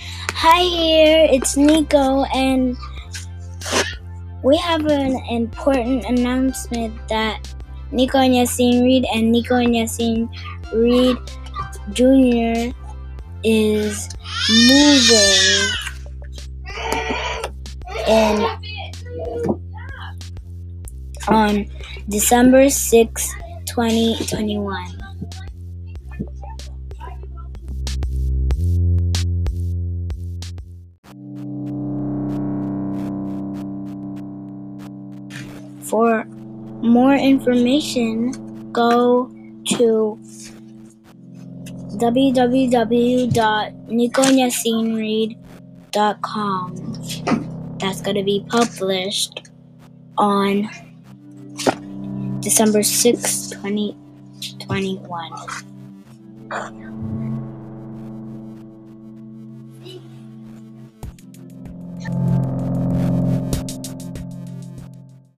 Hi here, it's Nico, and we have an important announcement that Nico and Yassine Reed and Nico and Yassine Reed Jr. is moving in on December 6, 2021. For more information, go to www.nicoandyassinereed.com. That's going to be published on December 6, 2021.